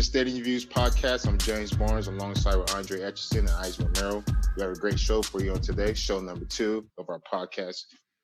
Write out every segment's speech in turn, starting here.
To Stadium Views podcast. I'm James Barnes alongside with Andre Etchison and Isaac Romero. We have a great show for you on today, show number two of our podcast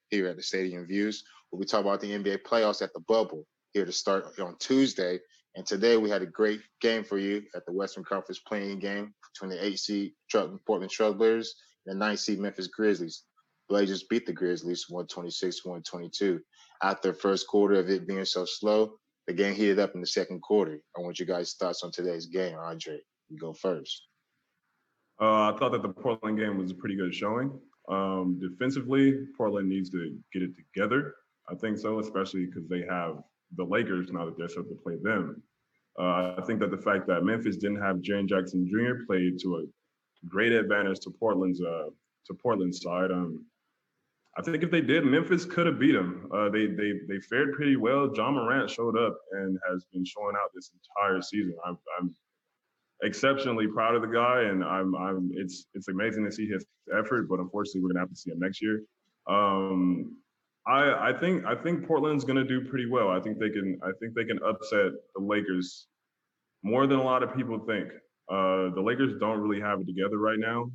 here at the Stadium Views. We'll be talking about the NBA playoffs at the bubble here to start on Tuesday. And today we had a great game for you at the Western Conference playing game between the eight seed Portland Trailblazers and the nine seed Memphis Grizzlies. Blazers beat the Grizzlies 126-122. After the first quarter of it being so slow, the game heated up in the second quarter. I want you guys' thoughts on today's game. Andre, you go first. Uh, I thought that the Portland game was a pretty good showing. Um, defensively, Portland needs to get it together. I think so, especially because they have the Lakers now that they're set to play them. Uh, I think that the fact that Memphis didn't have Jaren Jackson Jr. played to a great advantage to Portland's uh, to Portland's side. Um, I think if they did, Memphis could have beat them. Uh, they they they fared pretty well. Ja Morant showed up and has been showing out this entire season. I'm, I'm exceptionally proud of the guy, and I'm I'm it's it's amazing to see his effort. But unfortunately, we're gonna have to see him next year. Um, I I think I think Portland's gonna do pretty well. I think they can I think they can upset the Lakers more than a lot of people think. Uh, the Lakers don't really have it together right now.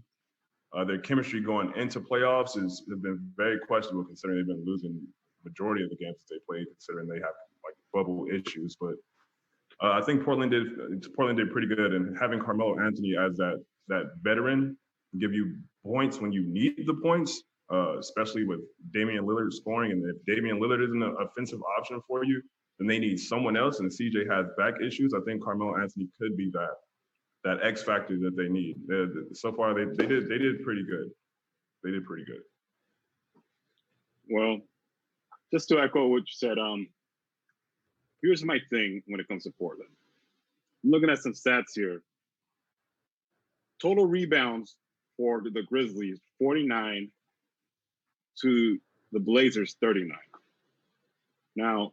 Uh, their chemistry going into playoffs has been very questionable considering they've been losing majority of the games that they played, considering they have like bubble issues. But uh, I think Portland did Portland did pretty good, and having Carmelo Anthony as that that veteran give you points when you need the points, uh, especially with Damian Lillard scoring. And if Damian Lillard isn't an offensive option for you, then they need someone else. And CJ has back issues. I think Carmelo Anthony could be that that X factor that they need. So far, they, they did they did pretty good. They did pretty good. Well, just to echo what you said, um, here's my thing when it comes to Portland. I'm looking at some stats here. Total rebounds for the Grizzlies 49 to the Blazers 39. Now,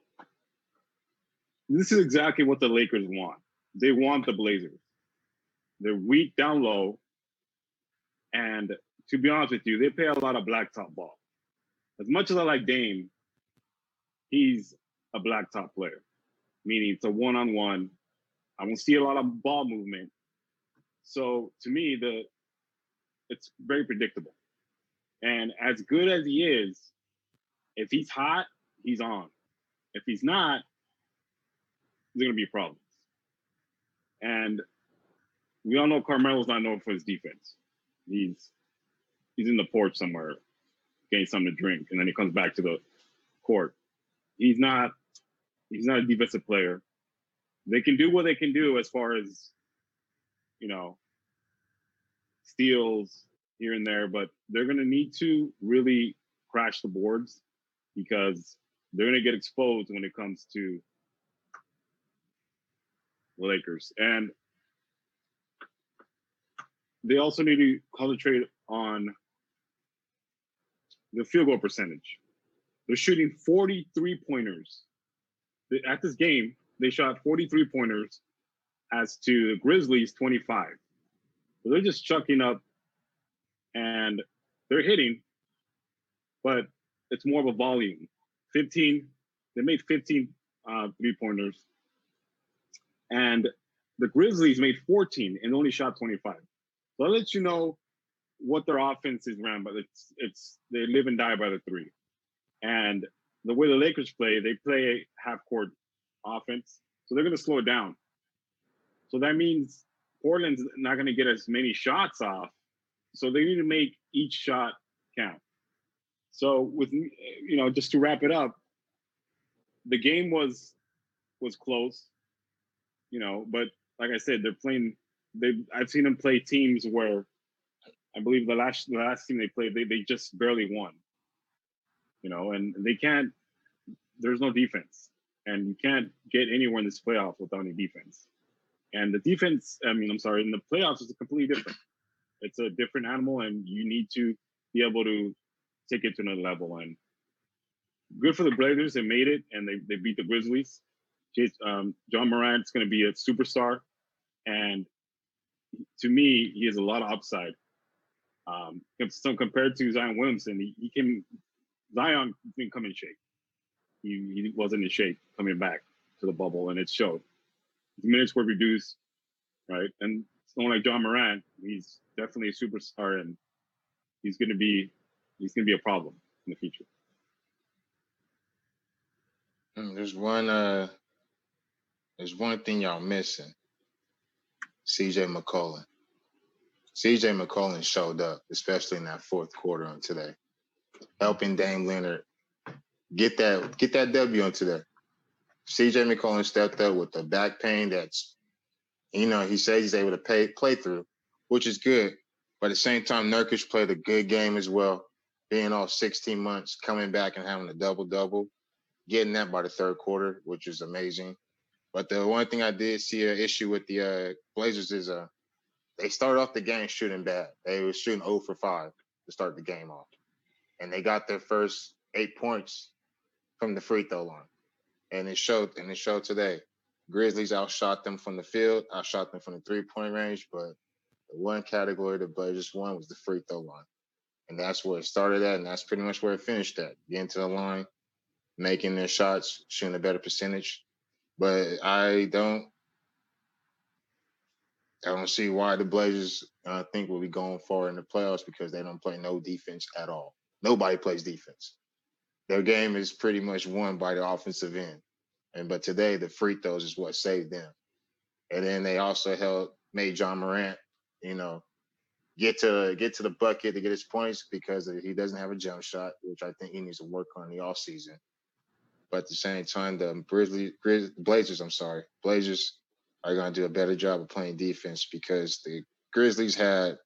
this is exactly what the Lakers want. They want the Blazers. They're weak down low. And to be honest with you, they play a lot of blacktop ball. As much as I like Dame, he's a blacktop player, meaning it's a one on one. I don't see a lot of ball movement. So to me, the it's very predictable. And as good as he is, if he's hot, he's on. If he's not, there's gonna be problems. And we all know Carmelo's not known for his defense. He's he's in the porch somewhere getting something to drink, and then he comes back to the court. He's not he's not a defensive player. They can do what they can do as far as you know steals here and there, but they're to need to really crash the boards because they're to get exposed when it comes to the Lakers. And they also need to concentrate on the field goal percentage. They're shooting 43 pointers. At this game, they shot 43 pointers as to the Grizzlies 25. So they're just chucking up and they're hitting, but it's more of a volume. 15, they made 15 uh, three pointers. And the Grizzlies made 14 and only shot 25. That lets you know what their offense is ran, but it's it's they live and die by the three. And the way the Lakers play, they play half court offense. So they're gonna slow it down. So that means Portland's not gonna get as many shots off. So they need to make each shot count. So with you know, just to wrap it up, the game was was close, you know, but like I said, they're playing they I've seen them play teams where I believe the last the last team they played they they just barely won. You know, and they can't. There's no defense, and you can't get anywhere in this playoff without any defense. And the defense, I mean, I'm sorry, in the playoffs is completely different. It's a different animal, and you need to be able to take it to another level. And good for the Blazers, they made it, and they they beat the Grizzlies. Um, Ja Morant's going to be a superstar, and to me, he has a lot of upside. Um, so compared to Zion Williamson, he, he came, Zion didn't come in shape. He, he wasn't in shape coming back to the bubble, and it showed. his minutes were reduced, right? And someone like Ja Morant, he's definitely a superstar, and he's going to be he's going to be a problem in the future. Mm, There's one uh there's one thing y'all missing. CJ McCollum. CJ McCollum showed up, especially in that fourth quarter on today, helping Dame Leonard get that get that W on today. CJ McCollum stepped up with the back pain that's, you know, he says he's able to pay, play through, which is good. But at the same time, Nurkic played a good game as well, being off 16 months, coming back and having a double double, getting that by the third quarter, which is amazing. But the one thing I did see an issue with the uh, Blazers is uh, they started off the game shooting bad. They were shooting 0 for 5 to start the game off. And they got their first eight points from the free throw line. And it showed and it showed today. Grizzlies outshot them from the field, outshot them from the three-point range, but the one category the Blazers won was the free throw line. And that's where it started at, and that's pretty much where it finished at. Getting to the line, making their shots, shooting a better percentage. But I don't I don't see why the Blazers uh, think will be going far in the playoffs because they don't play no defense at all. Nobody plays defense. Their game is pretty much won by the offensive end. And but today the free throws is what saved them. And then they also held made Ja Morant, you know, get to get to the bucket to get his points because he doesn't have a jump shot, which I think he needs to work on the offseason. But at the same time, the Grizzlies, Grizz, Blazers, I'm sorry, Blazers are going to do a better job of playing defense because the Grizzlies had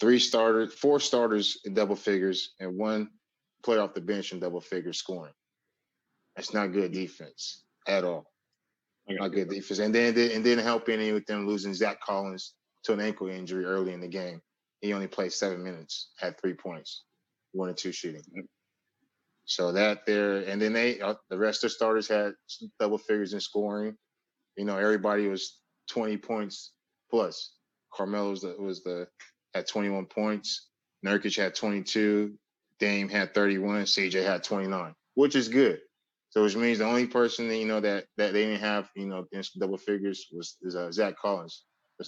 three starters, four starters in double figures, and one play off the bench in double figures scoring. That's not good defense at all. Not good defense, and then and didn't help any with them losing Zach Collins to an ankle injury early in the game. He only played seven minutes, had three points, one and two shooting. So that there, and then they uh, the rest of the starters had double figures in scoring. You know, everybody was 20 points plus. Carmelo was the, was the had 21 points. Nurkic had 22. Dame had 31. CJ had 29, which is good. So which means the only person that, you know that that they didn't have you know double figures was is uh, Zach Collins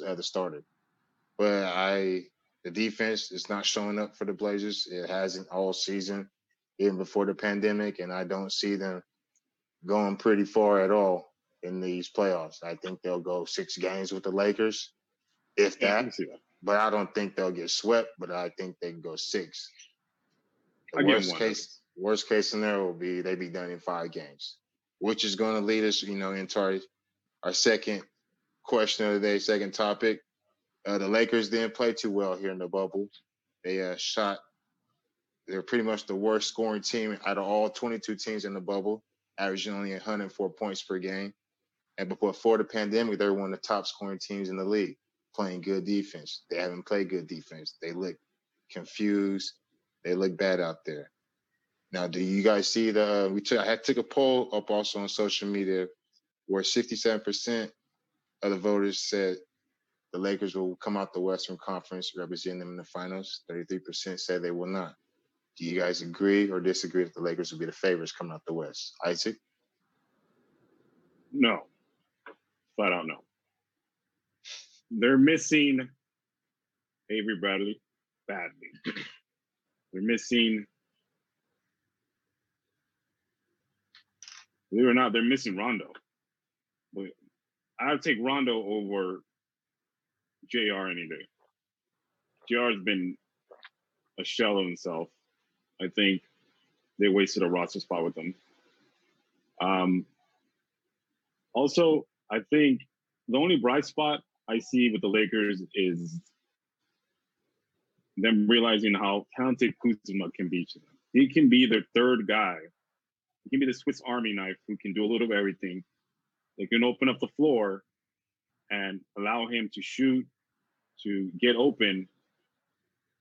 uh, the starter. But I the defense is not showing up for the Blazers. It hasn't all season, even before the pandemic, and I don't see them going pretty far at all in these playoffs. I think they'll go six games with the Lakers, if that. can see that. But I don't think they'll get swept. But I think they can go six. The I give 'em worst case, worst case scenario will be they be done in five games, which is going to lead us, you know, into our, our second question of the day, second topic. Uh, the Lakers didn't play too well here in the bubble. They uh, shot. They're pretty much the worst scoring team out of all 22 teams in the bubble, averaging only 104 points per game. And before the pandemic, they were one of the top scoring teams in the league, playing good defense. They haven't played good defense. They look confused. They look bad out there. Now, do you guys see the? Uh, we took. I had took a poll up also on social media, where 67% of the voters said the Lakers will come out the Western Conference representing them in the finals. 33% said they will not. Do you guys agree or disagree that the Lakers will be the favorites coming out the West? Isaac? No, flat out no. They're missing Avery Bradley badly. They're missing. Believe it or not, they're missing Rondo. But I would take Rondo over JR any day. JR has been a shell of himself. I think they wasted a roster spot with him. Um, also, I think the only bright spot I see with the Lakers is them realizing how talented Kuzma can be to them. He can be their third guy. He can be the Swiss Army knife who can do a little of everything. They can open up the floor and allow him to shoot, to get open,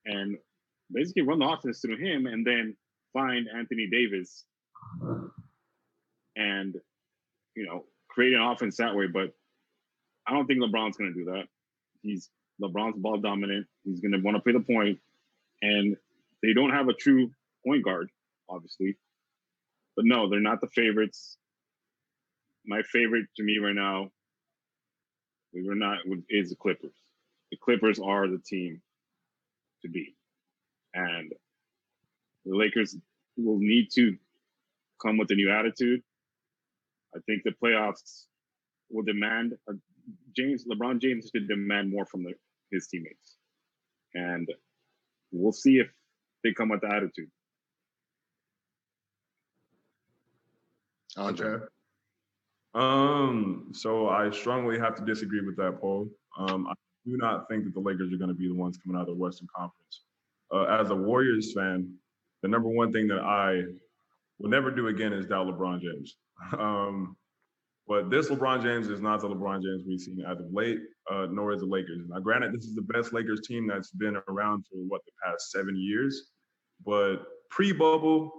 and basically run the offense through him, and then find Anthony Davis and you know create an offense that way. But I don't think LeBron's going to do that. He's LeBron's ball dominant. He's going to want to play the point, and they don't have a true point guard, obviously. But no, they're not the favorites. my favorite to me right now, we are not is the Clippers. The Clippers are the team to beat, and the Lakers will need to come with a new attitude. I think the playoffs will demand uh, James LeBron James should demand more from the, his teammates, and we'll see if they come with the attitude. Andre. Um, so I strongly have to disagree with that poll. Um, I do not think that the Lakers are going to be the ones coming out of the Western Conference. Uh, as a Warriors fan, the number one thing that I will never do again is doubt LeBron James. Um, but this LeBron James is not the LeBron James we've seen as of late, uh, nor is the Lakers. Now, granted, this is the best Lakers team that's been around for what the past seven years, but pre-bubble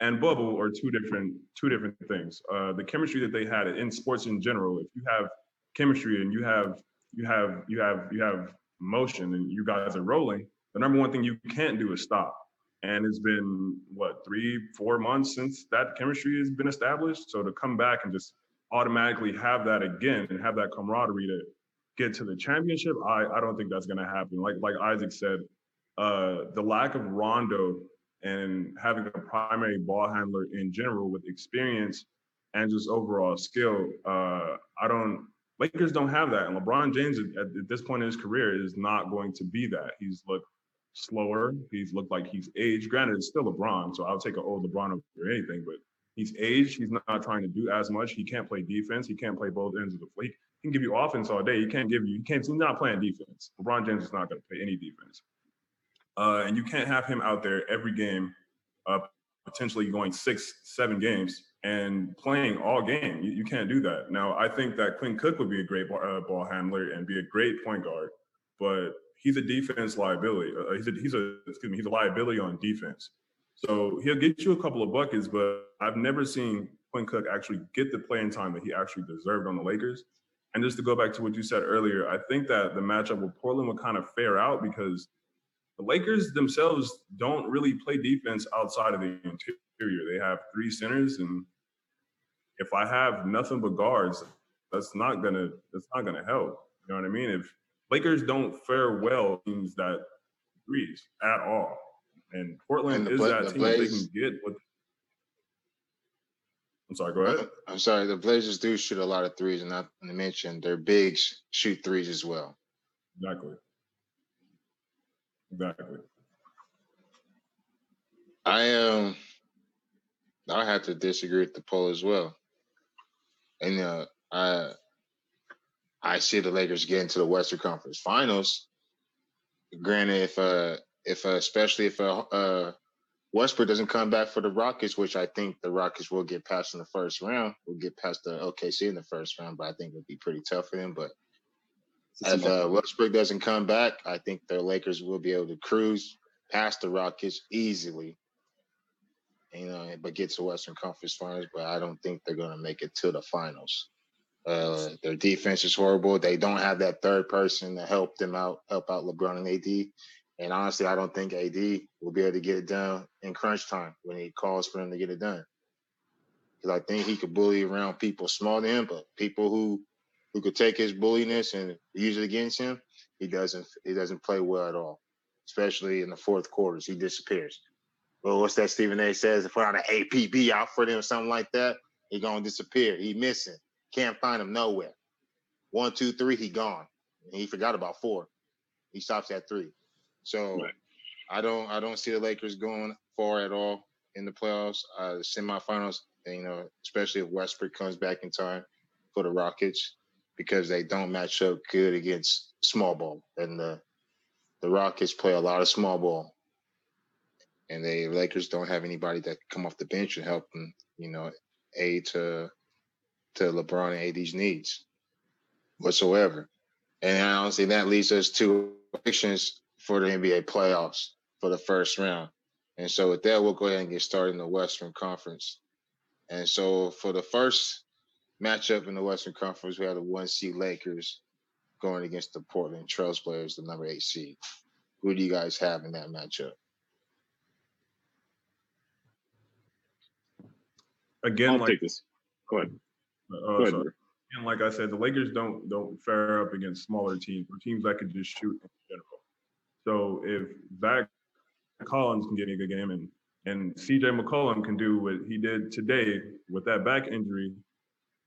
and bubble are two different two different things. Uh, the chemistry that they had in sports in general, if you have chemistry and you have you have you have you have motion and you guys are rolling, the number one thing you can't do is stop. And it's been what three, four months since that chemistry has been established. So to come back and just automatically have that again and have that camaraderie to get to the championship, I, I don't think that's gonna happen. Like like Isaac said, uh, the lack of Rondo and having a primary ball handler in general with experience and just overall skill, uh, I don't Lakers don't have that. And LeBron James at, at this point in his career is not going to be that. He's looked slower. He's looked like he's aged. Granted, it's still LeBron, so I'll take an old LeBron over anything, but he's aged. He's not trying to do as much. He can't play defense. He can't play both ends of the fleet. He can give you offense all day. He can't give you, he can't, he's not playing defense. LeBron James is not going to play any defense. Uh, and you can't have him out there every game, uh, potentially going six, seven games and playing all game. You, you, can't do that. Now, I think that Quinn Cook would be a great ball, uh, ball handler and be a great point guard, but he's a defense liability. Uh, he's a he's a excuse me, he's a liability on defense. So he'll get you a couple of buckets, but I've never seen Quinn Cook actually get the playing time that he actually deserved on the Lakers. And just to go back to what you said earlier, I think that the matchup with Portland would kind of fare out because the Lakers themselves don't really play defense outside of the interior. They have three centers, and if I have nothing but guards, that's not gonna that's not gonna help. You know what I mean? If Lakers don't fare well teams that threes at all. And Portland and is that team Blaze, that they can get what I'm sorry, go ahead. I'm sorry, the Blazers do shoot a lot of threes, and not to mention their bigs shoot threes as well. Exactly. Exactly. I um I have to disagree with the poll as well. And uh I I see the Lakers getting to the Western Conference Finals. Granted, if uh if uh, especially if uh, uh Westbrook doesn't come back for the Rockets, which I think the Rockets will get past in the first round, will get past the OKC in the first round, but I think it'll be pretty tough for them. But if uh, Westbrook doesn't come back, I think the Lakers will be able to cruise past the Rockets easily. You know, but get to Western Conference Finals, but I don't think they're going to make it to the finals. Uh, their defense is horrible. They don't have that third person to help them out, help out LeBron and AD. And honestly, I don't think AD will be able to get it done in crunch time when he calls for him to get it done. Because I think he could bully around people smaller than him, but people who who could take his bulliness and use it against him, he doesn't he doesn't play well at all. Especially in the fourth quarters, he disappears. Well, what's that Stephen A says? If we're on an APB out for them something like that, he gonna disappear. He missing. Can't find him nowhere. One, two, three, he gone. And he forgot about four. He stops at three. So right. I don't I don't see the Lakers going far at all in the playoffs, uh, the semifinals. And, you know, especially if Westbrook comes back in time for the Rockets, because they don't match up good against small ball, and the the Rockets play a lot of small ball, and the Lakers don't have anybody that come off the bench and help them. You know, aid to to LeBron and AD's needs whatsoever. And honestly, that leads us to predictions for the NBA playoffs for the first round. And so with that, we'll go ahead and get started in the Western Conference. And so for the first matchup in the Western Conference, we have the one seed Lakers going against the Portland Trailblazers, the number eight seed. Who do you guys have in that matchup? Again, I'll like, take this. Go ahead. Uh, so, and like I said, the Lakers don't don't fare up against smaller teams or teams that could just shoot in general. So if Zach Collins can get a good game and and CJ McCollum can do what he did today with that back injury,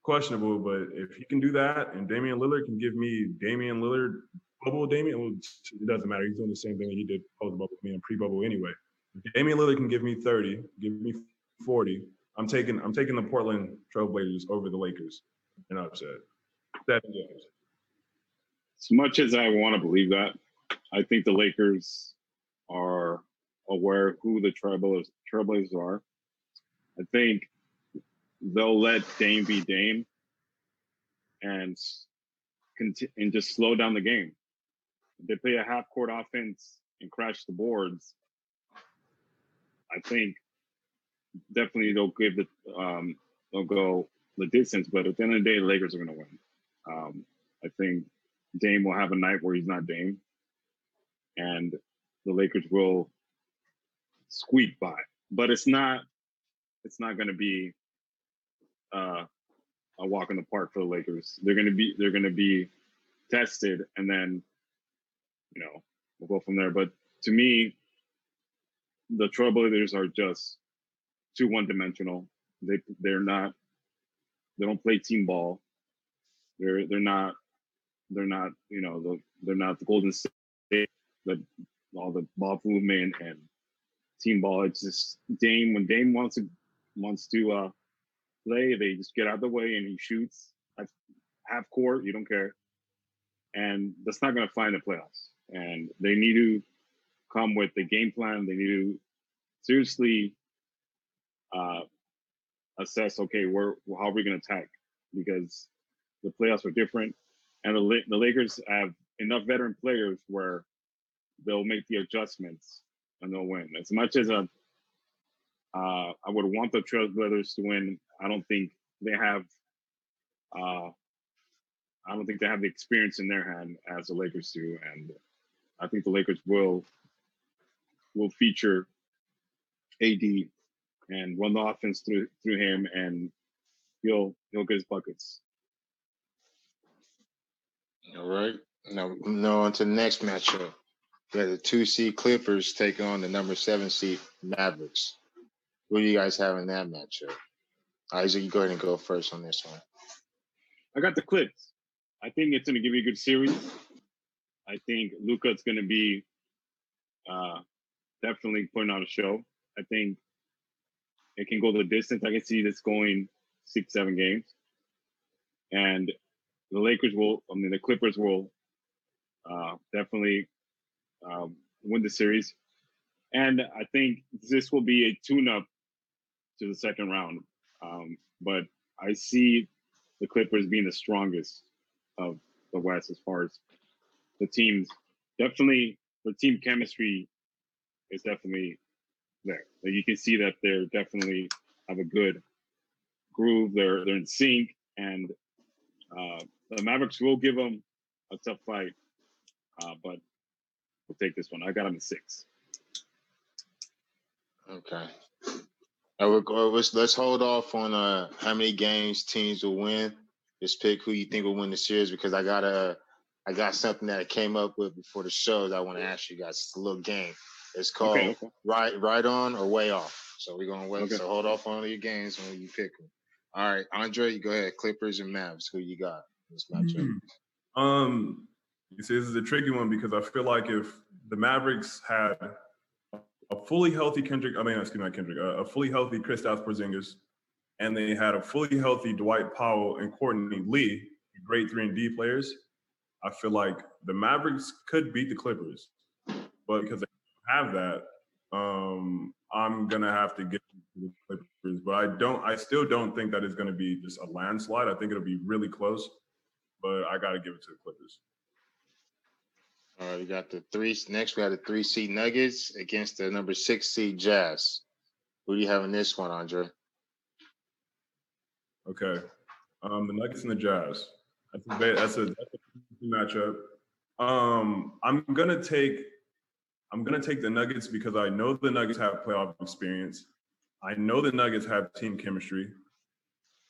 questionable, but if he can do that and Damian Lillard can give me Damian Lillard bubble Damian, well, it doesn't matter. He's doing the same thing he did post bubble with me and pre bubble anyway. If Damian Lillard can give me 30, give me 40. I'm taking I'm taking the Portland Trailblazers over the Lakers in upset. Seven games. As much as I want to believe that, I think the Lakers are aware who the Trailblazers, are. I think they'll let Dame be Dame and and just slow down the game. They play a half court offense and crash the boards, I think definitely they'll give the um, they'll go the distance. But at the end of the day, the Lakers are going to win. Um, I think Dame will have a night where he's not Dame, and the Lakers will squeak by. But it's not it's not going to be uh, a walk in the park for the Lakers. They're going to be they're going to be tested, and then you know we'll go from there. But to me, the Trailblazers are just too one dimensional. They they're not they don't play team ball. They're they're not they're not you know the, they're not the Golden State that all the ball movement and team ball. It's just Dame when Dame wants to wants to uh, play, they just get out of the way and he shoots at half court. You don't care, and that's not going to find the playoffs. And they need to come with the game plan. They need to seriously uh, assess, okay, where how are we going to attack? Because the playoffs are different, and the the Lakers have enough veteran players where they'll make the adjustments and they'll win. As much as a uh, I would want the Trailblazers to win. I don't think they have. Uh, I don't think they have the experience in their hand as the Lakers do, and I think the Lakers will will feature AD and run the offense through through him, and he'll he'll get his buckets. All right. Now, now on to the next matchup. We have the two seed Clippers take on the number seven seed Mavericks. What do you guys have in that matchup? Isaac, you go ahead and go first on this one. I got the Clips. I think it's going to give you a good series. I think Luka's going to be uh, definitely putting on a show. I think it can go the distance. I can see this going six, seven games. And the Lakers will, I mean, the Clippers will uh, definitely um, win the series. And I think this will be a tune up to the second round. Um, but I see the Clippers being the strongest of the West as far as the teams. Definitely, the team chemistry is definitely there. Like you can see that they're definitely have a good groove. They're they're in sync, and uh, the Mavericks will give them a tough fight, uh, but we'll take this one. I got them at six. Okay. let's let's hold off on uh how many games teams will win. Just pick who you think will win the series because I got a I got something that I came up with before the show that I want to ask you guys. It's a little game. It's called okay, okay. right right on or way off. So we're gonna wait. Okay. So hold off on your games when you pick them. All right, Andre, you go ahead. Clippers and Mavs. Who you got this matchup? Mm-hmm. Um, you see, this is a tricky one because I feel like if the Mavericks had a fully healthy Kendrick, I mean, excuse me, not Kendrick, a fully healthy Kristaps Porzingis, and they had a fully healthy Dwight Powell and Courtney Lee, great three and D players. I feel like the Mavericks could beat the Clippers, but because they have that, um, I'm gonna have to get the Clippers. But I don't, I still don't think that it's gonna be just a landslide. I think it'll be really close, but I gotta give it to the Clippers. All right, we got the three. Next, we got the three seed Nuggets against the number six seed Jazz. Who do you have in this one, Andre? Okay, um, the Nuggets and the Jazz. That's a that's a, that's a matchup. Um, I'm gonna take I'm gonna take the Nuggets because I know the Nuggets have playoff experience. I know the Nuggets have team chemistry,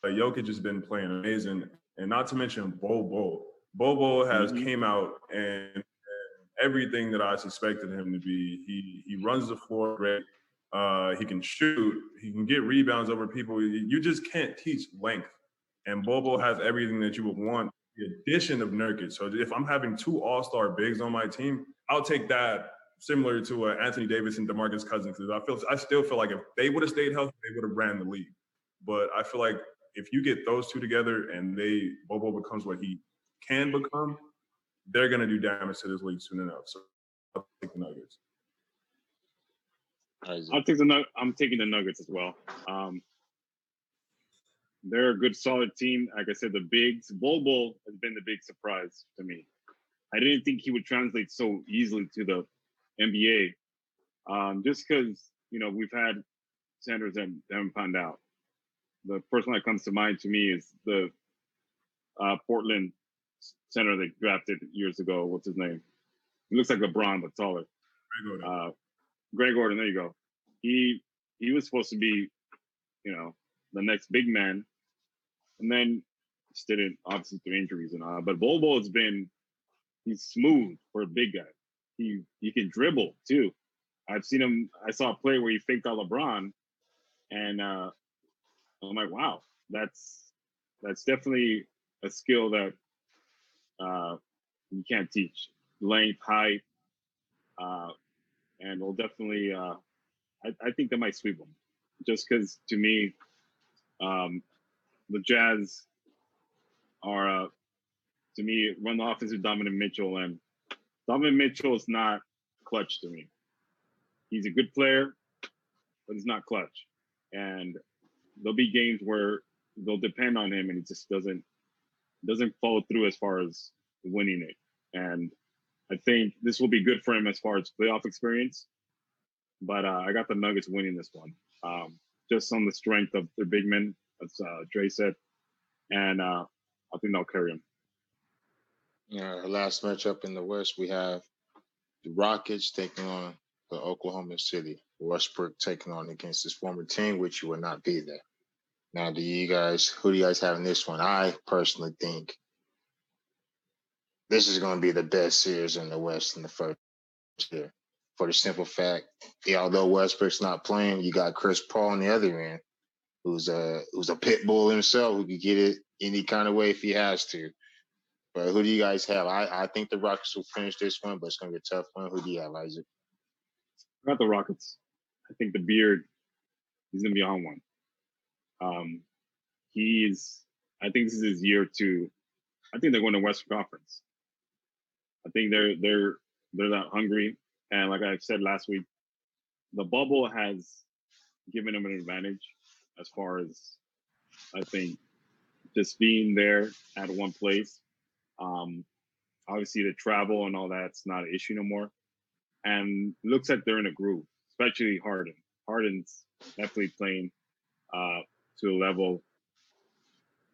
But Jokic has been playing amazing, and not to mention. Bol Bol has Mhm. came out and, and everything that I suspected him to be. He he runs the floor great. Uh, he can shoot. He can get rebounds over people. You you just can't teach length. And Bobo has everything that you would want. The addition of Nurkic. So if I'm having two All Star bigs on my team, I'll take that similar to uh, Anthony Davis and Demarcus Cousins. Because I feel I still feel like if they would have stayed healthy, they would have ran the league. But I feel like if you get those two together and they Bobo becomes what he can become, they're gonna do damage to this league soon enough. So I'll take the Nuggets. I'll take the I'm taking the Nuggets as well. Um, they're a good, solid team. Like I said, the bigs. Bol Bol has been the big surprise to me. I didn't think he would translate so easily to the NBA, um, just because you know we've had centers that haven't found out. The first one that comes to mind to me is the uh, Portland center they drafted years ago. What's his name? He looks like LeBron but taller. There you go. Uh, Greg Gordon, there you go. He he was supposed to be, you know, the next big man, and then just didn't obviously through injuries and all. But Bobo has been he's smooth for a big guy. He he can dribble too. I've seen him. I saw a play where he faked out LeBron, and uh, I'm like, wow, that's that's definitely a skill that uh, you can't teach. Length, height, uh, and we'll definitely. Uh, I, I think they might sweep them, just because to me, um, the Jazz are uh, to me run the offense with Donovan Mitchell, and Donovan Mitchell is not clutch to me. He's a good player, but he's not clutch, and there'll be games where they'll depend on him, and he just doesn't doesn't follow through as far as winning it. And I think this will be good for him as far as playoff experience. But uh, I got the Nuggets winning this one, um, just on the strength of their big men, as uh, Dre said, and uh, I think they'll carry him. Yeah, our last matchup in the West, we have the Rockets taking on the Oklahoma City. Westbrook taking on against his former team, which you will not be there. Now, do you guys, who do you guys have in this one? I personally think this is going to be the best series in the West in the first year. For the simple fact, yeah, although Westbrook's not playing, you got Chris Paul on the other end, who's a who's a pit bull himself, who could get it any kind of way if he has to. But who do you guys have? I, I think the Rockets will finish this one, but it's going to be a tough one. Who do you have, Isaac? I got the Rockets. I think the beard, he's gonna be on one. Um, he's. I think this is his year to. I think they're going to Western Conference. I think they're they're they're that hungry, and like I said last week, the bubble has given them an advantage as far as I think just being there at one place. Um, obviously, the travel and all that's not an issue no more and looks like they're in a groove, especially Harden. Harden's definitely playing uh, to a level,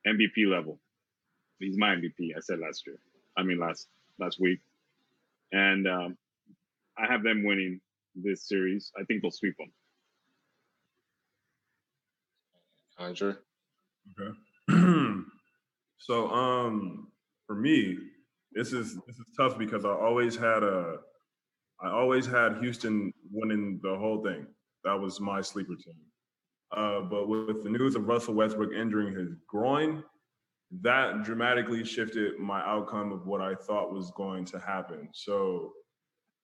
MVP level. He's my MVP. I said last year. I mean last last week, and um, I have them winning this series. I think they'll sweep them. Andre? Okay. so um for me, this is this is tough because I always had a I always had Houston winning the whole thing. That was my sleeper team. Uh, but with the news of Russell Westbrook injuring his groin, that dramatically shifted my outcome of what I thought was going to happen. So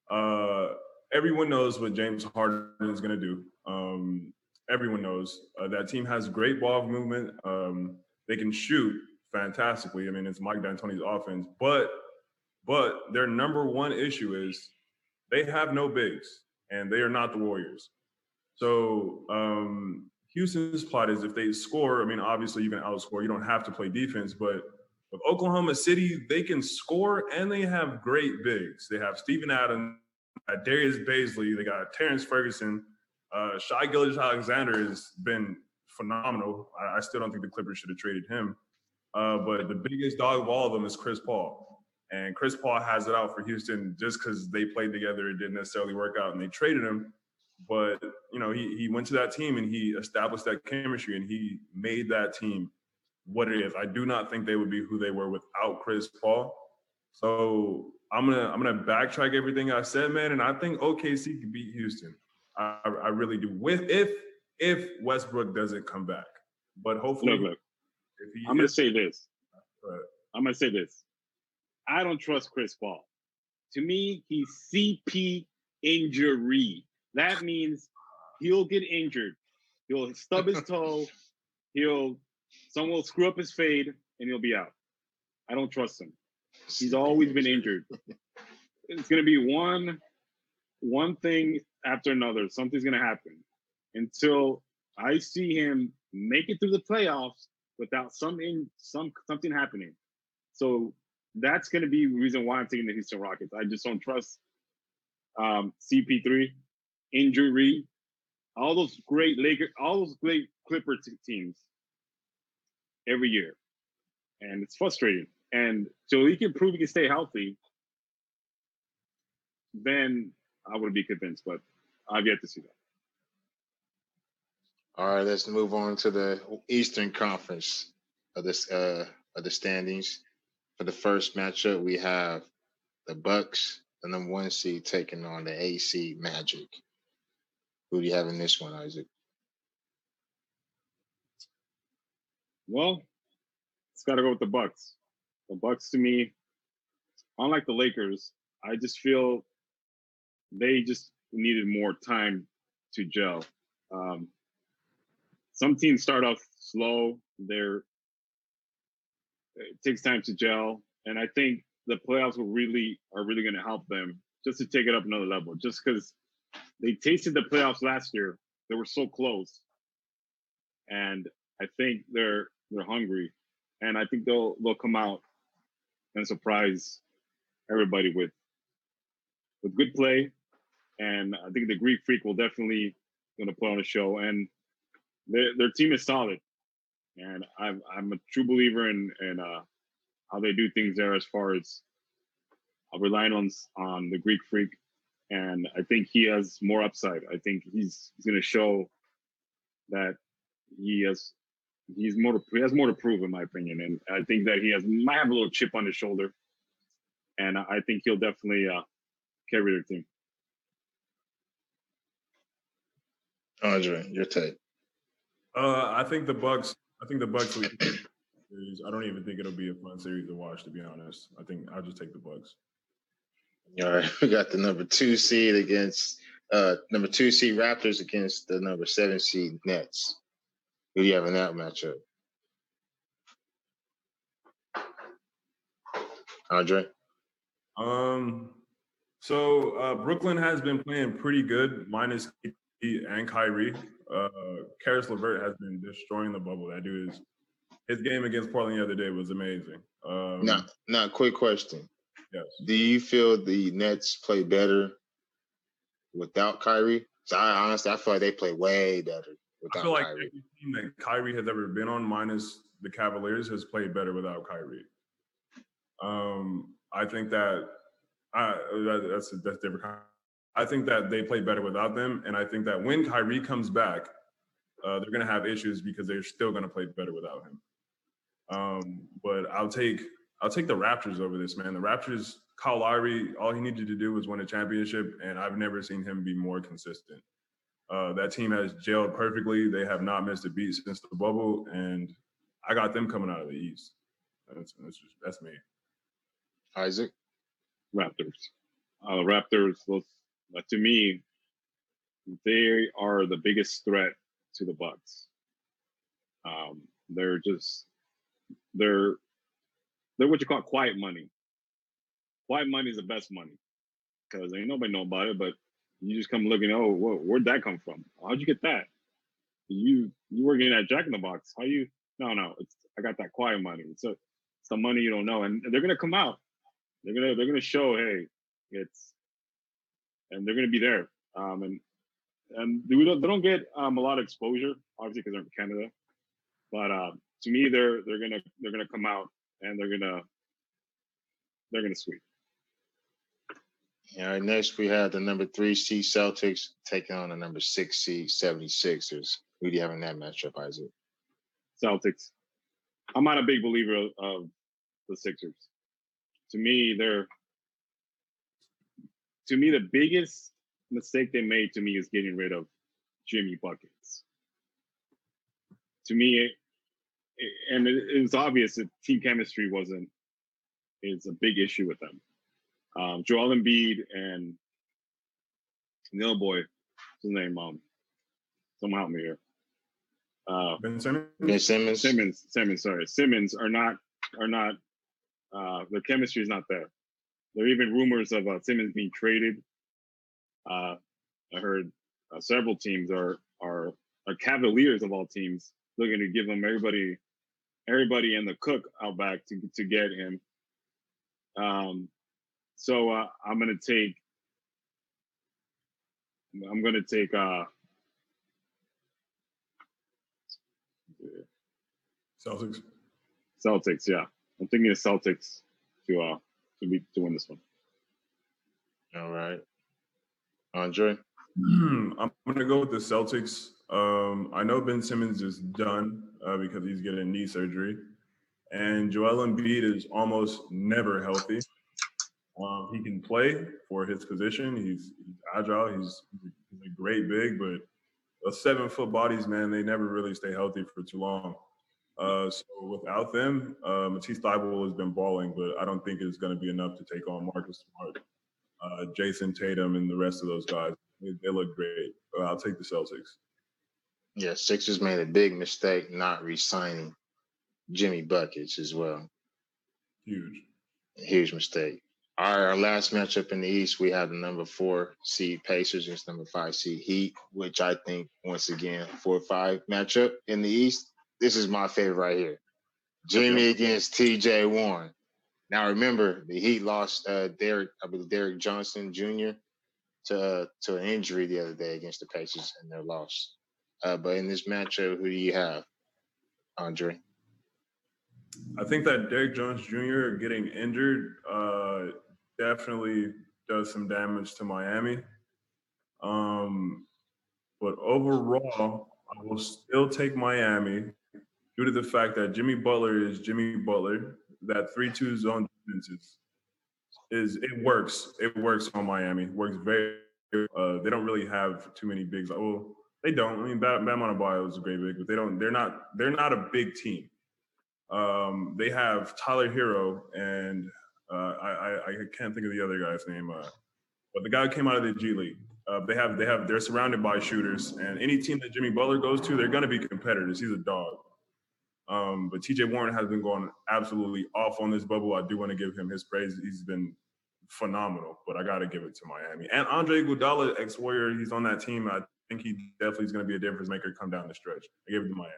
uh, everyone knows what James Harden is going to do. Um, everyone knows uh, that team has great ball movement. Um, they can shoot fantastically. I mean, it's Mike D'Antoni's offense, but but their number one issue is they have no bigs, and they are not the Warriors. So um, Houston's plot is if they score, I mean, obviously you can outscore. You don't have to play defense, but with Oklahoma City, they can score and they have great bigs. They have Steven Adams, Darius Bazley, they got Terrence Ferguson. Uh, Shai Gilgeous-Alexander has been phenomenal. I, I, still don't think the Clippers should have traded him. Uh, but the biggest dog of all of them is Chris Paul. And Chris Paul has it out for Houston just because they played together. It didn't necessarily work out and they traded him. But, you know, he, he went to that team and he established that chemistry and he made that team what it is. I do not think they would be who they were without Chris Paul. So I'm gonna I'm gonna backtrack everything I said, man, and I think OKC could beat Houston. I, I really do. With if if Westbrook doesn't come back, but hopefully, look. I'm gonna say this. I'm gonna say this. I don't trust Chris Paul. To me, he's CP injury. That means he'll get injured. He'll stub his toe. He'll someone will screw up his fade and he'll be out. I don't trust him. He's always been injured. It's gonna be one one thing after another. Something's gonna happen until I see him make it through the playoffs without some in some something happening. So that's going to be the reason why I'm taking the Houston Rockets. I just don't trust um, CP3, injury, all those great Lakers, all those great Clipper teams every year, and it's frustrating. And so he can prove he can stay healthy, then I would be convinced. But I've yet to see that. All right, let's move on to the Eastern Conference of this uh, of the standings. For the first matchup, we have the Bucks, the number one seed, taking on the AC Magic. Who do you have in this one, Isaac? Well, it's got to go with the Bucks. The Bucks, to me, unlike the Lakers, I just feel they just needed more time to gel. Um, some teams start off slow. They're it takes time to gel, and I think the playoffs will really are really going to help them just to take it up another level. Just because they tasted the playoffs last year, they were so close, and I think they're they're hungry, and I think they'll they'll come out and surprise everybody with with good play, and I think the Greek Freak will definitely going to put on a show, and their their team is solid and I'm I'm a true believer in in uh, how they do things there as far as uh, relying on on the Greek Freak, and I think he has more upside. I think he's he's going to show that he has he's more to, he has more to prove in my opinion, and I think that he has might have a little chip on his shoulder, and I think he'll definitely uh, carry their team. Andre, your take. Uh, I think the Bucks I think the Bucks series. I don't even think it'll be a fun series to watch, to be honest. I think I'll just take the Bucks. All right, we got the number two seed against uh number two seed Raptors against the number seven seed Nets. Who do you have in that matchup? Andre? Um so uh Brooklyn has been playing pretty good, minus and Kyrie. Uh, Caris LeVert has been destroying the bubble. That dude is. His game against Portland the other day was amazing. Um, now, now, quick question. Yes. Do you feel the Nets play better without Kyrie? So I honestly, I feel like they play way better without I feel like Kyrie. every team that Kyrie has ever been on, minus the Cavaliers, has played better without Kyrie. Um, I think that I, that, that's that's different I think that they play better without them, and I think that when Kyrie comes back, uh, they're going to have issues because they're still going to play better without him. Um, but I'll take I'll take the Raptors over this man. The Raptors, Kyle Lowry, all he needed to do was win a championship, and I've never seen him be more consistent. Uh, that team has gelled perfectly. They have not missed a beat since the bubble, and I got them coming out of the East. That's that's, just, that's me. Isaac, Raptors. Uh, Raptors. Let's but to me, they are the biggest threat to the Bucks. Um, they're just they're they're what you call quiet money. Quiet money is the best money because ain't nobody know about it, but you just come looking. Oh, whoa, where'd that come from? How'd you get that? You you working at Jack in the Box? How you? No, no, it's I got that quiet money. It's the money you don't know, and they're gonna come out. They're gonna they're gonna show. Hey, it's and they're going to be there. Um, and and they don't, they don't get um, a lot of exposure, obviously, because they're in Canada. But uh, to me, they're they're gonna they're gonna come out and they're gonna they're gonna sweep. All right, next we have the number three seed Celtics taking on the number six seed 76ers. Who do you have in that matchup, Isaac? Celtics. I'm not a big believer of, of the Sixers. To me, they're to me the biggest mistake they made to me is getting rid of Jimmy buckets. To me, it, it, and it, it was obvious that team chemistry wasn't is a big issue with them. Um, Joel Embiid and the other boy, what's his name? Um, someone help me here. Uh, Ben Simmons. Ben Simmons. Simmons, Simmons, sorry, Simmons are not are not. Uh, the chemistry is not there. There are even rumors of uh, Simmons being traded. Uh, I heard uh, several teams are are are Cavaliers of all teams looking to give him everybody, everybody and the cook out back to to get him. Um, so uh, I'm gonna take. I'm gonna take. Uh, Celtics. Celtics, yeah. I'm thinking of Celtics to uh to be to win this one. All right. Andre. I'm gonna go with the Celtics. Um, I know Ben Simmons is done uh, because he's getting knee surgery, and Joel Embiid is almost never healthy. Um, he can play for his position. He's, he's agile. He's, he's a great big, but those seven foot bodies, man, they never really stay healthy for too long. Uh, so without them, uh, Matisse Thybulle has been balling, but I don't think it's going to be enough to take on Marcus Smart, uh, Jayson Tatum, and the rest of those guys. They, they look great. Uh, I'll take the Celtics. Yeah, Sixers made a big mistake not re-signing Jimmy Buckets as well. Huge. Huge mistake. All right, our last matchup in the East, we have the number four seed Pacers against number five seed Heat, which I think once again four or five matchup in the East. This is my favorite right here. Jimmy against T.J. Warren. Now remember, the Heat lost uh, Derrick, I believe Derrick Johnson Jr. to uh, to an injury the other day against the Pacers, and they're lost. Uh, but in this matchup, who do you have, Andre? I think that Derrick Jones Jr. getting injured uh, definitely does some damage to Miami. Um, but overall, I will still take Miami due to the fact that Jimmy Butler is Jimmy Butler. That three-two zone defenses is, it works. It works on Miami. Works very. Uh, they don't really have too many bigs. Well, they don't. I mean, Bam Adebayo is a great big, but they don't. They're not. They're not a big team. Um, they have Tyler Herro and uh, I, I, I can't think of the other guy's name, uh, but the guy came out of the G League. Uh, they have they have they're surrounded by shooters, and any team that Jimmy Butler goes to, they're going to be competitors. He's a dog. Um, but T.J. Warren has been going absolutely off on this bubble. I do want to give him his praise. He's been phenomenal, but I got to give it to Miami. And Andre Iguodala, ex-Warrior, he's on that team. I think he definitely is going to be a difference maker come down the stretch. I give it to Miami.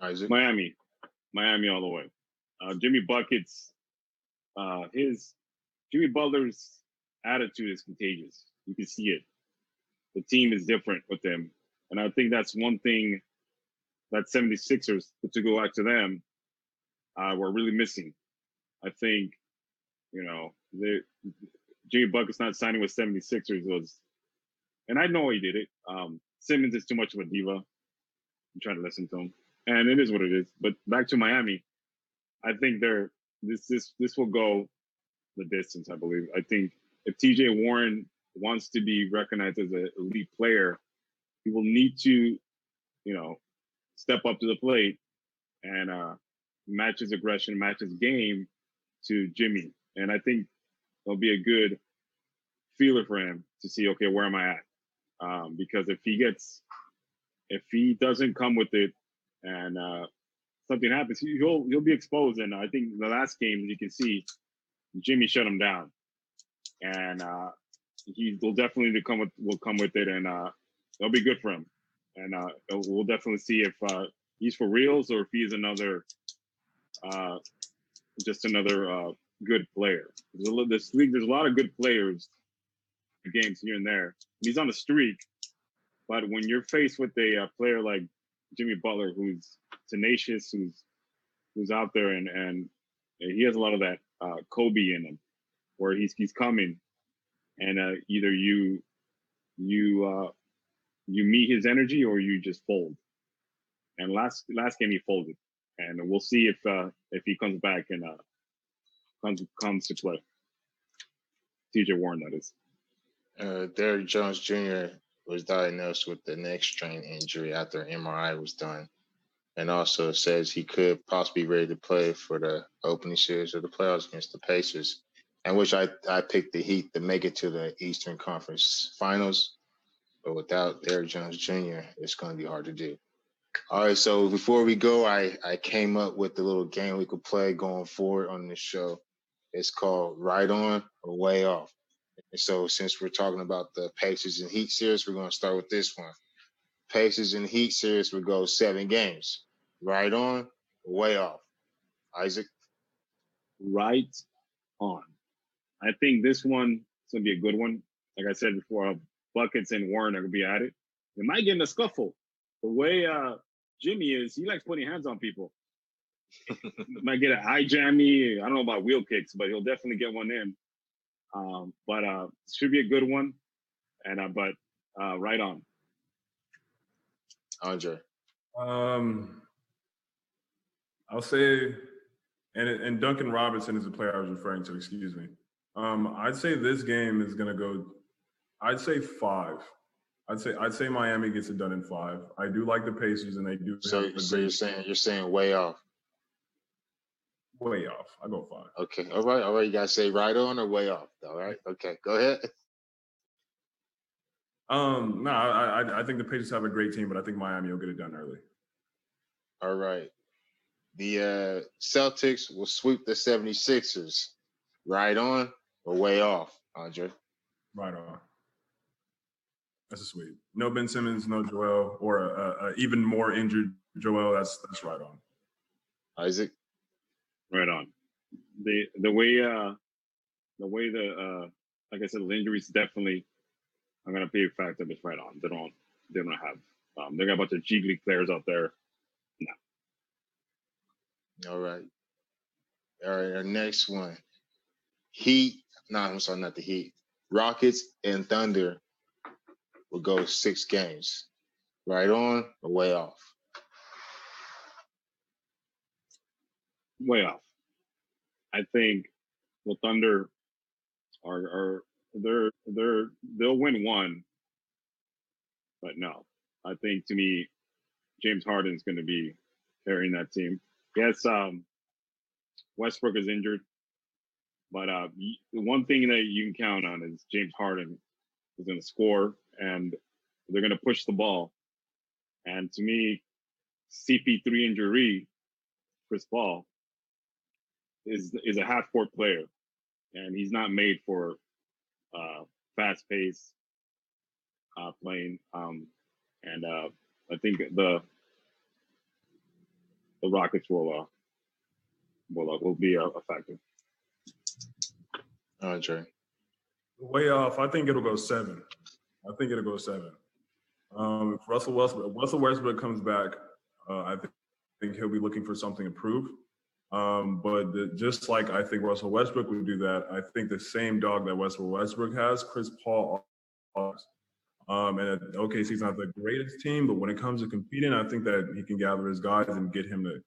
Isaac? Miami, Miami all the way. Uh, Jimmy buckets. Uh, his Jimmy Butler's attitude is contagious. You can see it. The team is different with him, and I think that's one thing that 76ers, to go back to them, uh, were really missing. I think, you know, Jimmy Buckets not signing with 76ers was, and I know he did it. Um, Simmons is too much of a diva. I'm trying to listen to him, and it is what it is. But back to Miami, I think they're this this this will go the distance. I believe. I think if T.J. Warren wants to be recognized as an elite player, he will need to, you know, step up to the plate and uh, match his aggression, match his game to Jimmy. And I think it'll be a good feeler for him to see, okay, where am I at? Um, because if he gets, if he doesn't come with it, and uh, something happens, he'll he'll be exposed. And I think the last game, you can see, Jimmy shut him down, and uh, he will definitely come with will come with it, and uh, it'll be good for him. And uh, we'll definitely see if uh, he's for reals or if he's another, uh, just another uh, good player. There's a, this league, there's a lot of good players, games here and there. He's on a streak, but when you're faced with a, uh player like Jimmy Butler, who's tenacious, who's who's out there, and and he has a lot of that uh, Kobe in him, where he's he's coming, and either you you you meet his energy or you just fold. and last last game he folded, and we'll see if uh, if he comes back and uh, comes comes to play. T.J. Warren, that is. Uh, Derrick Jones Jr. was diagnosed with the neck strain injury after MRI was done, and also says he could possibly be ready to play for the opening series of the playoffs against the Pacers, and which I I picked the Heat to make it to the Eastern Conference Finals, but without Derrick Jones Jr., it's going to be hard to do. All right, so before we go, I I came up with the little game we could play going forward on this show. It's called Right On or Way Off. And so since we're talking about the Pacers and Heat series, we're going to start with this one. Pacers and Heat series would go seven games. Right on way off. Isaac? Right on. I think this one is going to be a good one. Like I said before, Buckets and Warren are going to be at it. They might get in a scuffle. The way uh, Jimmy is, he likes putting hands on people. might get an eye jammy. I don't know about wheel kicks, but he'll definitely get one in. Um, but uh, should be a good one. And uh, but uh, right on. Andre. Um, I'll say, and and Duncan Robinson is the player I was referring to. Excuse me. Um, I'd say this game is gonna go. I'd say five. I'd say I'd say Miami gets it done in five. I do like the Pacers, and they do. So, so you're saying you're saying way off. Way off. I go five. Okay. All right. All right. You gotta say right on or way off. All right. Okay. Go ahead. Um. No, I I, I think the Pacers have a great team, but I think Miami will get it done early. All right. The uh, Celtics will sweep the 76ers. Right on or way off, Andre? Right on. That's a sweep. No Ben Simmons, no Joel, or a, a, a even more injured Joel. That's that's right on. Isaac. Right on. The the way uh the way the uh like I said, the injuries definitely I'm gonna be a factor that's right on. They don't they don't have um they got a bunch of G League players out there. No. All right. All right, our next one. Heat, no, I'm sorry, not the Heat. Rockets and Thunder will go six games. Right on or way off? Way off. I think the Thunder are are they're they're they'll win one, but no. I think to me, James Harden's going to be carrying that team. Yes, um, Westbrook is injured, but uh, one thing that you can count on is James Harden is going to score and they're going to push the ball. And to me, CP3 injury, Chris Paul, is is a half court player, and he's not made for uh, fast pace uh, playing. Um, and uh, I think the the Rockets will uh, will uh, will be a, a factor. Andre. Way off. I think it'll go seven. I think it'll go seven. Um, if Russell Westbrook, Russell Westbrook comes back, uh, I think, think he'll be looking for something to prove. Um, but the, just like I think Russell Westbrook would do that, I think the same dog that Russell Westbrook has, Chris Paul. Um, and OKC's not the greatest team, but when it comes to competing, I think that he can gather his guys and get him to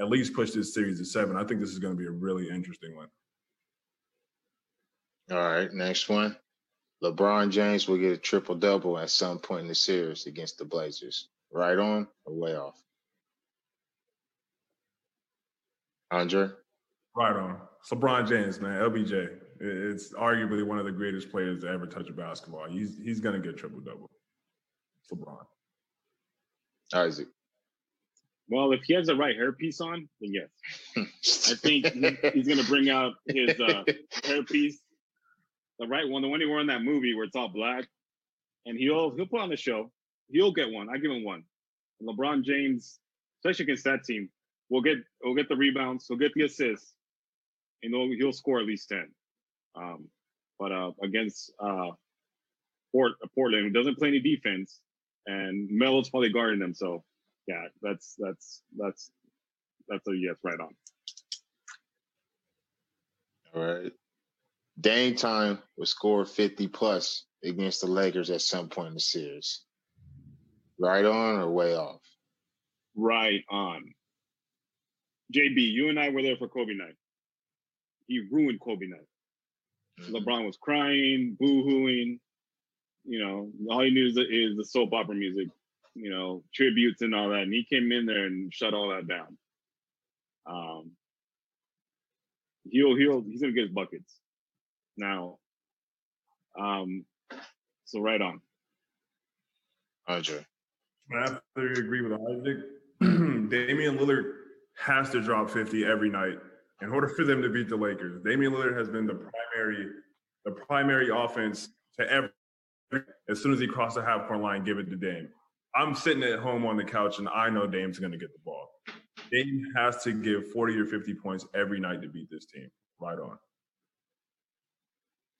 at least push this series to seven. I think this is going to be a really interesting one. All right, next one. LeBron James will get a triple double at some point in the series against the Blazers. Right on or way off? Andre? Right on. It's LeBron James, man. LBJ. It's arguably one of the greatest players to ever touch a basketball. He's he's gonna get triple double. LeBron. Isaac. Well, if he has the right hairpiece on, then yes. I think he's gonna bring out his uh, hairpiece the right one, the one he wore in that movie where it's all black, and he'll he'll put on the show. He'll get one. I give him one. And LeBron James, especially against that team, will get will get the rebounds. He'll get the assists, and he'll, he'll score at least ten. Um, but uh, against uh, Port, Portland, who doesn't play any defense, and Melo's probably guarding them. So yeah, that's that's that's that's a yes right on. All right. Dame Time will score 50 plus against the Lakers at some point in the series. Right on or way off? Right on. JB, you and I were there for Kobe night. He ruined Kobe night. Mhm. LeBron was crying, boo-hooing. You know, all he knew is the, is the soap opera music, you know, tributes and all that. And he came in there and shut all that down. Um, he'll he'll he's gonna get his buckets now. Um, so right on. Andre. I have to agree with Isaac. Damian Lillard has to drop 50 every night in order for them to beat the Lakers. Damian Lillard has been the primary, the primary offense to every. As soon as he crosses the half court line, give it to Dame. I'm sitting at home on the couch and I know Dame's going to get the ball. Dame has to give 40 or 50 points every night to beat this team. Right on.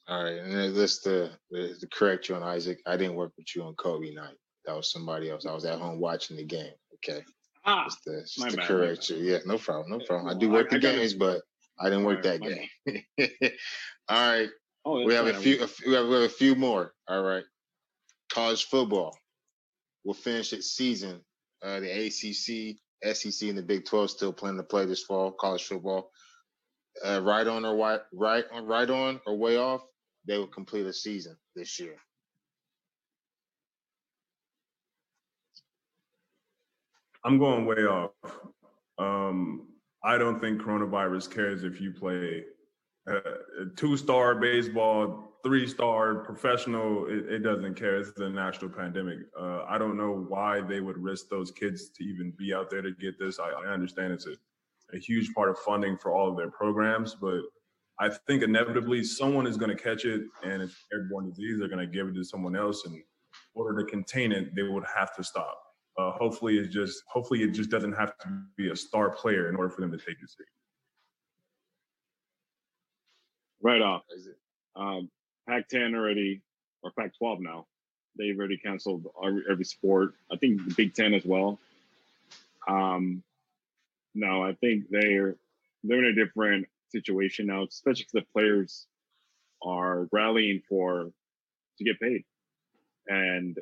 All right, and then this to, to correct you on Isaac. I didn't work with you on Kobe night. That was somebody else. I was at home watching the game. Okay, Ah, just to, just my to bad, my correct bad. you. Yeah, no problem, no problem. I do work I- the I gotta- games, but I didn't work right, that game. All right, oh, we have a few. A few we, have, we have a few more. All right, college football We'll finish its season. Uh, the ACC, SEC, and the Big Twelve still planning to play this fall. College football, uh, right on or right, right on, right on or way off. They will complete a season this year. I'm going way off. Um, I don't think coronavirus cares if you play uh, two-star baseball, three-star professional. It, it doesn't care. It's the national pandemic. Uh, I don't know why they would risk those kids to even be out there to get this. I, I understand it's a, a huge part of funding for all of their programs, but I think inevitably someone is going to catch it, and it's airborne disease. They're going to give it to someone else, and in order to contain it, they would have to stop. Uh, hopefully, it just hopefully it just doesn't have to be a star player in order for them to take it serious. right off. Um, Pac-10 already, or Pac-12 now. They've already canceled every, every sport. I think the Big Ten as well. Um, no, I think they're they're in a different situation now, especially because the players are rallying for to get paid, and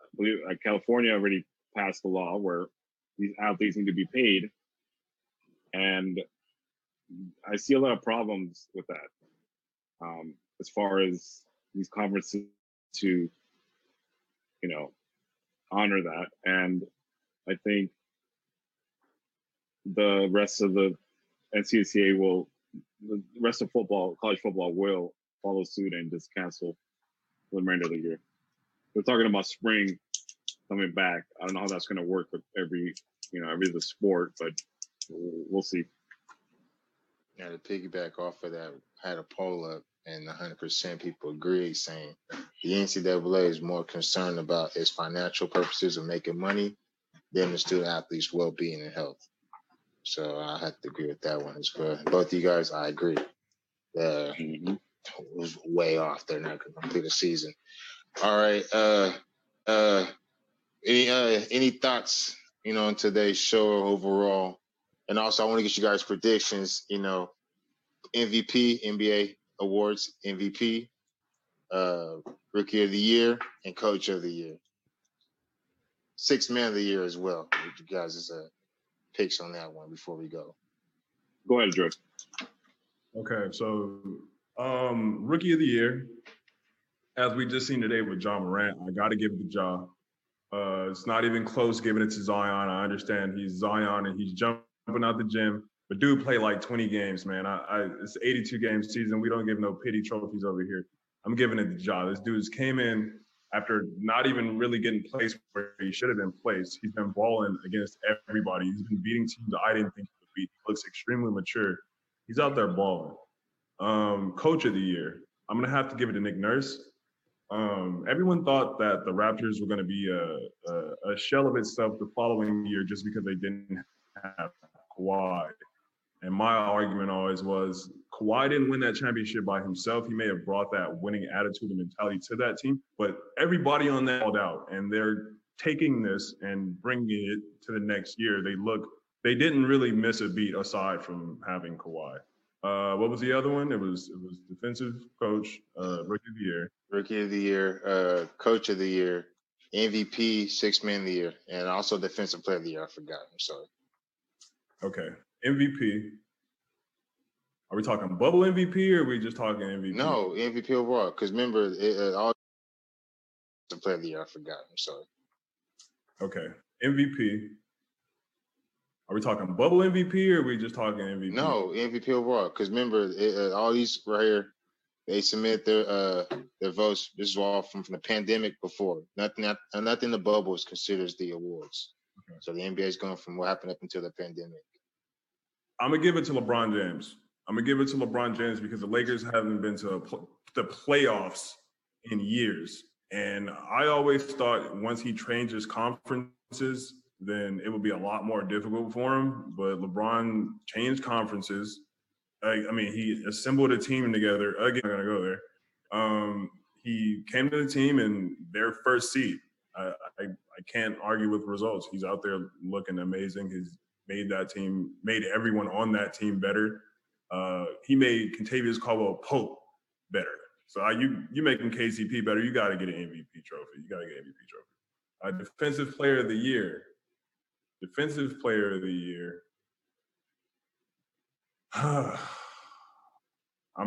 I believe uh, California already passed a law where these athletes need to be paid, and I see a lot of problems with that um, as far as these conferences to, you know, honor that. And I think the rest of the NCAA will, the rest of football, college football will follow suit and just cancel the remainder of the year. We're talking about spring coming back. I don't know how that's going to work with every, you know, every other sport, but we'll we'll see. Yeah, to piggyback off of that, I had a poll up, and 100% people agreed, saying the NCAA is more concerned about its financial purposes of making money than the student athletes' well-being and health. So I have to agree with that one as well. Both of you guys, I agree. Uh, was way off. They're not going to complete a season. All right. Uh, uh, any uh, any thoughts? You know, on today's show overall, and also I want to get you guys predictions. You know, MVP, NBA awards, MVP, uh, Rookie of the Year, and Coach of the Year. Six Man of the Year as well. With you guys' uh, picks on that one before we go. Go ahead, Drew. Okay, so um, rookie of the year, as we just seen today with Ja Morant, I got to give it to Ja. Uh, it's not even close giving it to Zion. I understand he's Zion and he's jumping out the gym, but dude play like 20 games, man. I, I it's 82 game season. We don't give no pity trophies over here. I'm giving it to Ja. This dude's came in after not even really getting placed where he should have been placed. He's been balling against everybody. He's been beating teams I didn't think he would beat. He looks extremely mature. He's out there balling. Um, coach of the year, I'm gonna have to give it to Nick Nurse. Um, everyone thought that the Raptors were gonna be a, a, a shell of itself the following year just because they didn't have Kawhi. And my argument always was Kawhi didn't win that championship by himself. He may have brought that winning attitude and mentality to that team, but everybody on that called out, and they're taking this and bringing it to the next year. They look, they didn't really miss a beat aside from having Kawhi. Uh, what was the other one? It was it was defensive coach, uh, rookie of the year. Rookie of the Year, uh, Coach of the Year, MVP, six man of the year, and also defensive player of the year. I forgot. I'm sorry. Okay. MVP. Are we talking bubble MVP or are we just talking MVP? No, MVP overall. Because remember, it, uh, all the player of the year. I forgot. I'm sorry. Okay. MVP. Are we talking bubble MVP or are we just talking MVP? No, MVP overall. Because remember, it, uh, all these right here, they submit their uh their votes. This is all from, from the pandemic before. Nothing, not, nothing. The bubble is considered the awards. Okay. So the NBA is going from what happened up until the pandemic. I'm gonna give it to LeBron James. I'm gonna give it to LeBron James because the Lakers haven't been to pl- the playoffs in years, and I always thought once he changes conferences, then it would be a lot more difficult for him. But LeBron changed conferences. I, I mean, he assembled a team together. Again, I'm gonna go there. Um, he came to the team and their first seed. I, I, I can't argue with results. He's out there looking amazing. He's made that team, made everyone on that team better. Uh, he made Kentavious Caldwell Pope better. So I, you you making KCP better, you got to get an MVP trophy. You got to get an MVP trophy. Uh, defensive Player of the Year. Defensive Player of the Year. I'm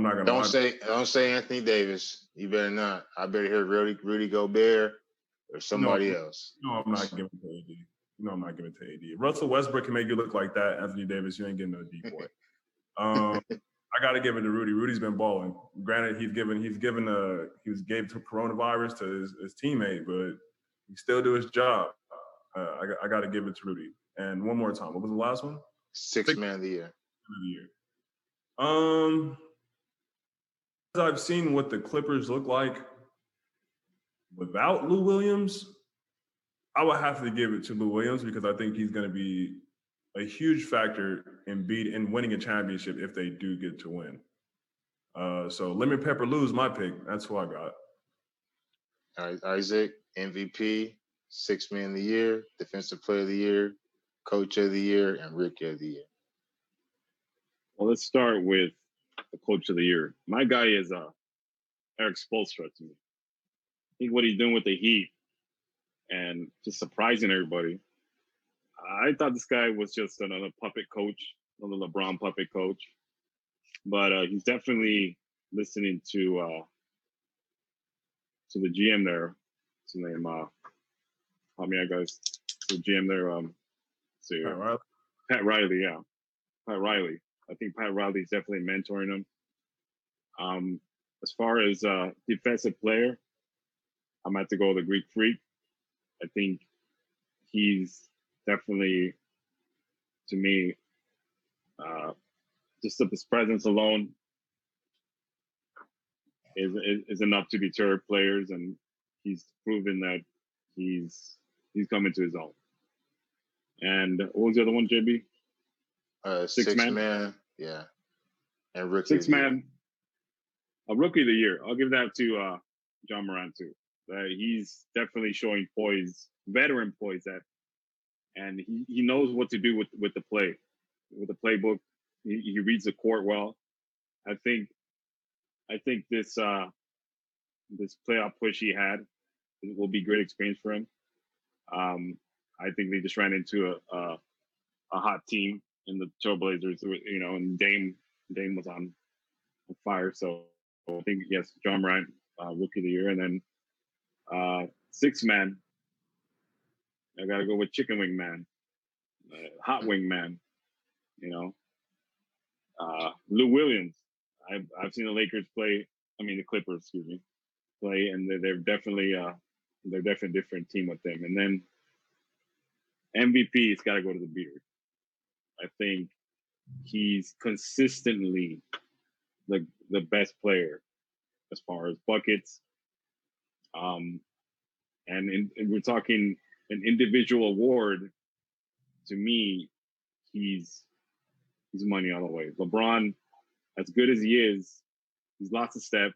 not gonna. Don't say don't say Anthony Davis. You better not. I better hear Rudy Rudy Gobert or somebody No. else. No, I'm not giving to AD. No, I'm not giving it to AD. Russell Westbrook can make you look like that. Anthony Davis, you ain't getting no D boy. Um, I got to give it to Rudy. Rudy's been balling. Granted, he's given he's given a he was gave to coronavirus to his, his teammate, but he still do his job. Uh, I, got- I got to give it to Rudy. And one more time, what was the last one? Six Six- man of the year. of the year. Um, as I've seen what the Clippers look like without Lou Williams, I would have to give it to Lou Williams because I think he's going to be a huge factor in beat in winning a championship if they do get to win. Uh, so lemon pepper Lou's my pick. That's who I got. All right, Isaac, MVP, six man of the year, defensive player of the year, coach of the year, and rookie of the year. Well, let's start with the coach of the year. My guy is uh Erik Spoelstra to me. I think what he's doing with the Heat and just surprising everybody. I thought this guy was just another puppet coach, another LeBron puppet coach, but uh, he's definitely listening to uh, to the GM there. What's his name? Uh, help me out, guys. The GM there. Um, see, All right. Pat Riley, yeah. Pat Riley. I think Pat Riley's definitely mentoring him. Um, as far as uh defensive player, I'm gonna have to go with the Greek freak. I think he's definitely to me uh just of his presence alone is, is is enough to deter players and he's proven that he's he's coming to his own. And what was the other one, JB? Uh, Six six, man? man? yeah, and rookie. Six year. man, a rookie of the year. I'll give that to uh, Ja Morant too. Uh, he's definitely showing poise, veteran poise that, and he, he knows what to do with with the play, with the playbook. He, he reads the court well. I think, I think this uh, this playoff push he had will be great experience for him. Um, I think they just ran into a, a a hot team in the Trailblazers, you know, and Dame Dame was on, fire. So I think yes, Ja Morant, uh, rookie of the year, and then uh, six man. I got to go with Chicken Wing Man, uh, Hot Wing Man. You know, uh, Lou Williams. I've I've seen the Lakers play. I mean the Clippers, excuse me, play, and they're, they're definitely uh, they're definitely a different team with them. And then MVP, it's got to go to the beard. I think he's consistently the the best player as far as buckets. Um, and, in, and we're talking an individual award. To me, he's he's money all the way. LeBron, as good as he is, he's lots of step,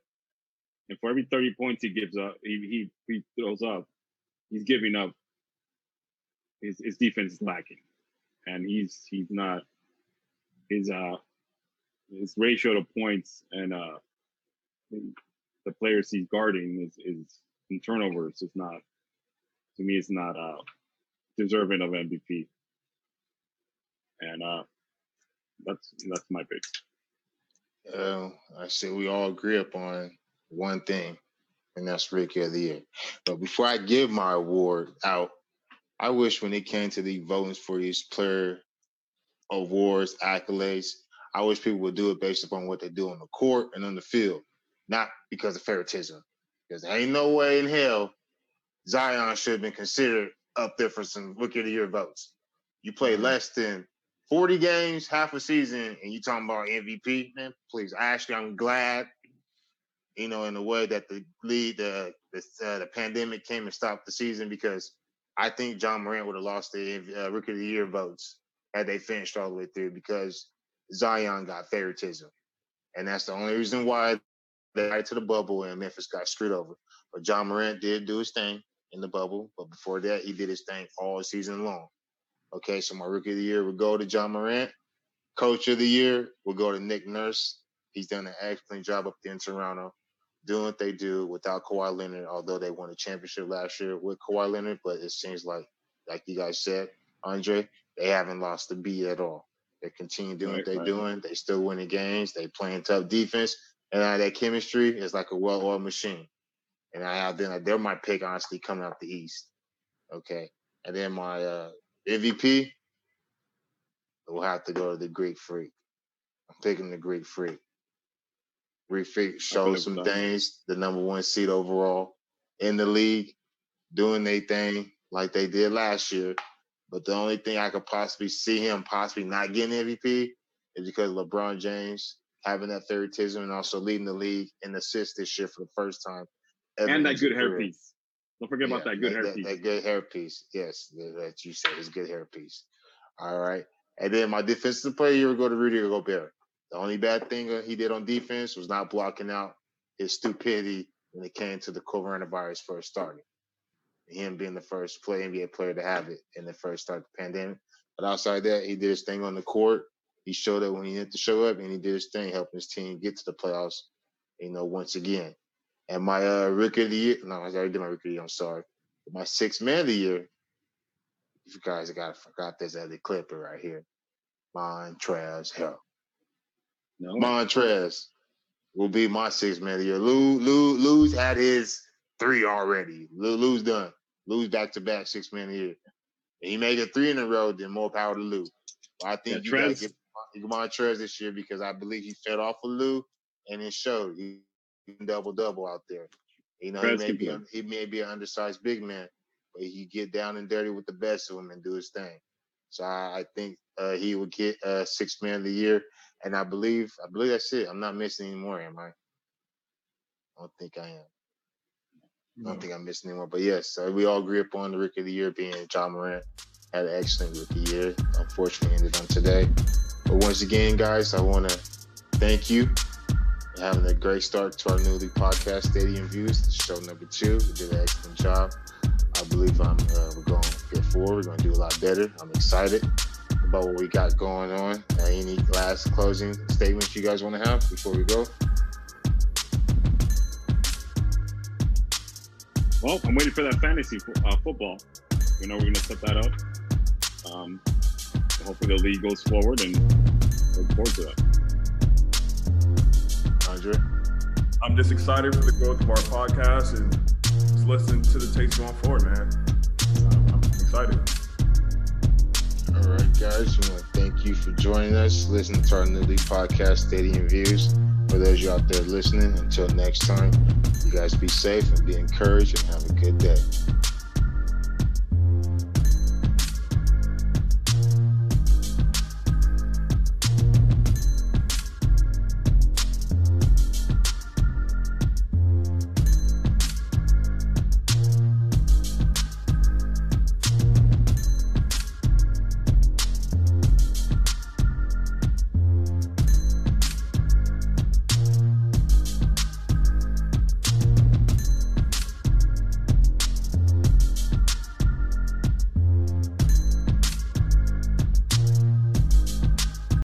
and for every thirty points he gives up, he he, he throws up, he's giving up. His his defense is lacking and he's he's not his uh his ratio to points and uh the players he's guarding is is in turnovers is not to me it's not uh, deserving of MVP. And uh, that's that's my pick. Uh, I say we all agree upon one thing, and that's Rookie of the Year. But before I give my award out, I wish when it came to the voting for these player awards, accolades, I wish people would do it based upon what they do on the court and on the field, not because of favoritism. Because there ain't no way in hell Zion should have been considered up there for some Rookie of the Year votes. You play Mhm. less than 40 games, half a season, and you talking about MVP, man, please. Actually, I'm glad, you know, in the way that the lead, the the, uh, the pandemic came and stopped the season because I think Ja Morant would have lost the uh, Rookie of the Year votes had they finished all the way through because Zion got favoritism. And that's the only reason why they got to the bubble and Memphis got screwed over. But Ja Morant did do his thing in the bubble. But before that, he did his thing all season long. Okay, so my rookie of the year would go to Ja Morant. Coach of the year will go to Nick Nurse. He's done an excellent job up there in Toronto, doing what they do without Kawhi Leonard, although they won a championship last year with Kawhi Leonard. But it seems like, like you guys said, Andre, they haven't lost a beat at all. They continue doing Right, what they're right. doing. They still winning games. They playing tough defense. And uh, that chemistry is like a well-oiled machine. And I have then they're my pick honestly coming out the East. Okay. And then my uh MVP will have to go to the Greek Freak. I'm picking the Greek Freak. Greek Freak showed some things, the number one seed overall in the league, doing their thing like they did last year. But the only thing I could possibly see him possibly not getting MVP is because LeBron James having that favoritism and also leading the league in assists this year for the first time. And that good career. hairpiece. Don't forget about that good that, hairpiece. That, good hairpiece. Yes, that, that you said is good hairpiece. All right. And then my defensive player will go to Rudy or Gobert. The only bad thing uh, he did on defense was not blocking out his stupidity when it came to the coronavirus first starting. Him being the first play NBA player to have it in the first start of the pandemic. But outside that, he did his thing on the court. He showed up when he had to show up, and he did his thing, helping his team get to the playoffs. You know, once again. And my uh, rookie of the year, no, I already did my rookie of the year. I'm sorry. My sixth man of the year. You guys got forgot this other clipper right here. Montrezl Harrell. no, Montrez will be my sixth man of the year. Lou, Lou, Lou's had his three already. Lou, Lou's done. Lou's back to back six man of the year. If he make it three in a row, then more power to Lou. But I think Yeah, you gotta get Montrez this year because I believe he fed off of Lou and it showed. He double double out there. You know, he may be un- he may be an undersized big man, but he get down and dirty with the best of them and do his thing. So I, I think uh, he would get uh, six man of the year, and I believe I believe that's it. I'm not missing anymore, am I? I don't think I am. I don't think I'm missing anymore. But yes, so we all agree upon the rookie of the year being Ja Morant. Had an excellent rookie year. Unfortunately, ended on today. But once again, guys, I want to thank you for having a great start to our newly podcast, Stadium Views. Show number two. We did an excellent job. I believe I'm, uh, we're going to get forward. We're going to do a lot better. I'm excited about what we got going on. Uh, any last closing statements you guys want to have before we go? Well, I'm waiting for that fantasy fo- uh, football. We know we're going to set that up. Um, hopefully the league goes forward and look forward to that. Andre? I'm just excited for the growth of our podcast and just listen to the takes going forward, man. I'm, I'm excited. All right, guys, we want to thank you for joining us, listening to our newly podcast, Stadium Views. For those of you out there listening, until next time, you guys be safe and be encouraged and have a good day.